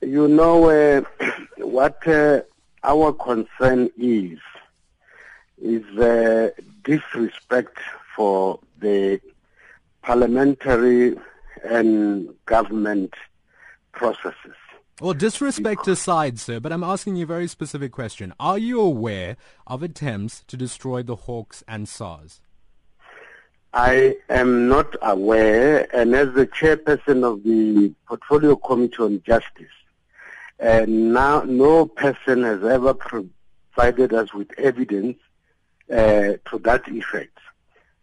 you know, uh, what uh, our concern is, is uh, disrespect for the parliamentary and government processes. Well, disrespect aside, sir, but I'm asking you a very specific question. Are you aware of attempts to destroy the Hawks and SARS? I am not aware, and as the chairperson of the Portfolio Committee on Justice, uh, now no person has ever provided us with evidence uh, to that effect.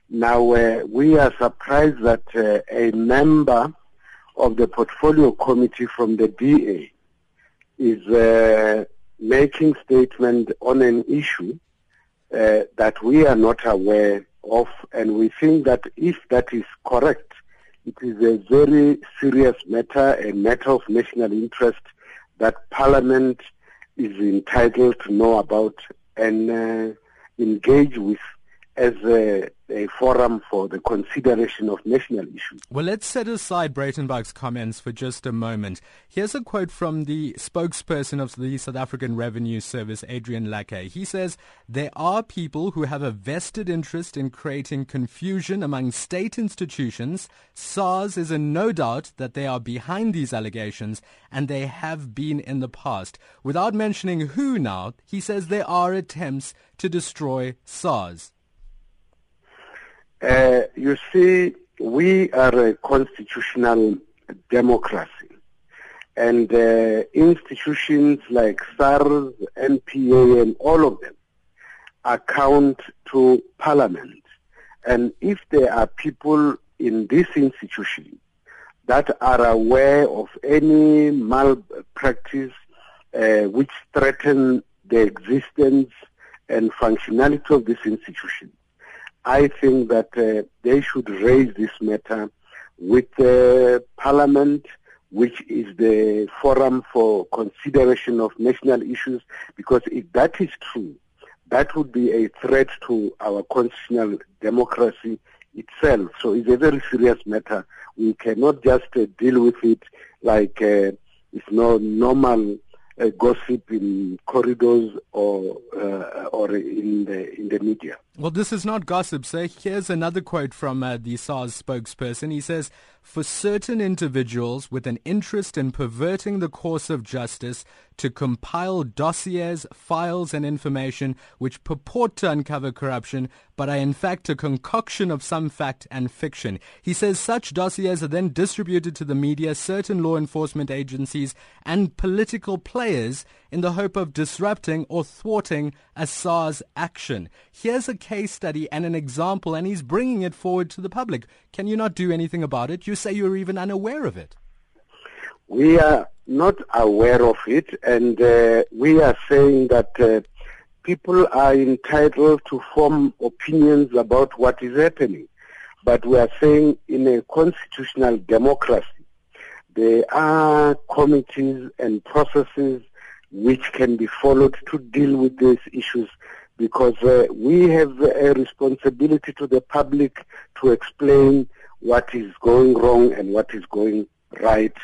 Now, uh, we are surprised that uh, a member of the Portfolio Committee from the DA is uh, making statement on an issue uh, that we are not aware of, and we think that if that is correct, it is a very serious matter, a matter of national interest that Parliament is entitled to know about and uh, engage with as a, a, forum for the consideration of national issues. Well, let's set aside Breytenbach's comments for just a moment. Here's a quote from the spokesperson of the South African Revenue Service, Adrian Lackay. He says, there are people who have a vested interest in creating confusion among state institutions. SARS is in no doubt that they are behind these allegations and they have been in the past. Without mentioning who now, he says there are attempts to destroy SARS. Uh, you see, we are a constitutional democracy. And uh, institutions like SARS, NPA, and all of them account to Parliament. And if there are people in this institution that are aware of any malpractice uh, which threaten the existence and functionality of this institution, I think that uh, they should raise this matter with uh, Parliament, which is the forum for consideration of national issues, because if that is true, that would be a threat to our constitutional democracy itself. So it's a very serious matter. We cannot just uh, deal with it like uh, it's no normal uh, gossip in corridors or uh, or in the in the media. Well, this is not gossip, sir. Here's another quote from uh, the SARS spokesperson. He says, "For certain individuals with an interest in perverting the course of justice to compile dossiers, files, and information which purport to uncover corruption, but are in fact a concoction of some fact and fiction." He says such dossiers are then distributed to the media, certain law enforcement agencies, and political players in the hope of disrupting or thwarting a SARS action. Here's a case study and an example, and he's bringing it forward to the public. Can you not do anything about it? You say you're even unaware of it. We are not aware of it, and uh, we are saying that uh, people are entitled to form opinions about what is happening. But we are saying in a constitutional democracy, there are committees and processes which can be followed to deal with these issues because uh, we have a responsibility to the public to explain what is going wrong and what is going right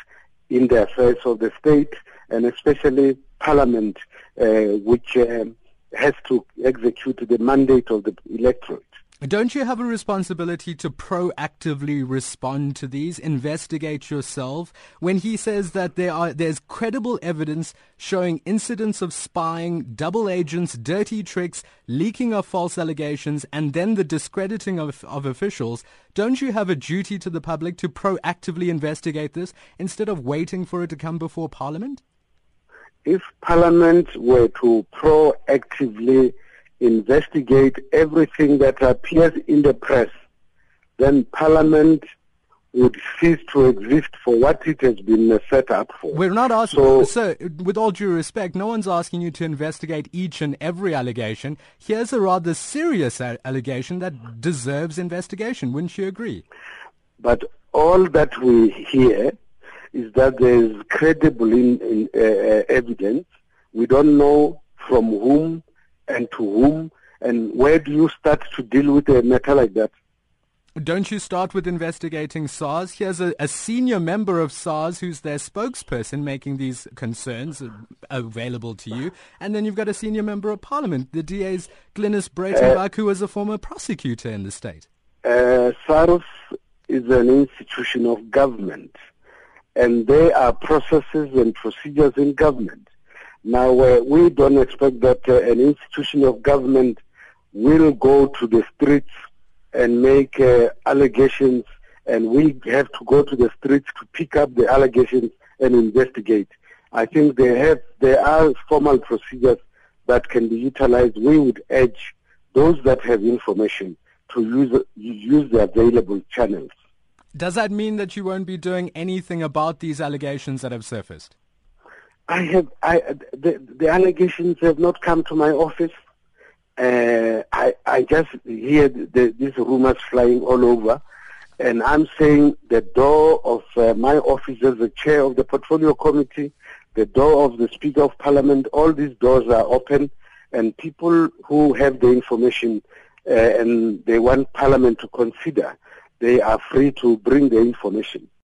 in the affairs of the state and especially parliament uh, which uh, has to execute the mandate of the electorate. Don't you have a responsibility to proactively respond to these, investigate yourself? When he says that there are there's credible evidence showing incidents of spying, double agents, dirty tricks, leaking of false allegations, and then the discrediting of, of officials, don't you have a duty to the public to proactively investigate this instead of waiting for it to come before Parliament? If Parliament were to proactively investigate everything that appears in the press, then Parliament would cease to exist for what it has been set up for. We're not asking, so, sir, with all due respect, no one's asking you to investigate each and every allegation. Here's a rather serious allegation that deserves investigation. Wouldn't you agree? But all that we hear is that there is credible in, in, uh, uh evidence. We don't know from whom and to whom and where do you start to deal with a matter like that? Don't you start with investigating SARS? Here's a, a, senior member of SARS who's their spokesperson making these concerns available to you. And then you've got a senior member of parliament, the DA's Glynnis Breytenbach, uh, who was a former prosecutor in the state. Uh, SARS is an institution of government. And there are processes and procedures in government. Now, uh, we don't expect that uh, an institution of government will go to the streets and make uh, allegations, and we have to go to the streets to pick up the allegations and investigate. I think they have there are formal procedures that can be utilized. We would urge those that have information to use use the available channels. Does that mean that you won't be doing anything about these allegations that have surfaced? I have I the, the allegations have not come to my office. Uh, I I just hear the, these rumors flying all over, and I'm saying the door of uh, my office as the chair of the portfolio committee, the door of the Speaker of Parliament, all these doors are open, and people who have the information uh, and they want Parliament to consider, they are free to bring the information.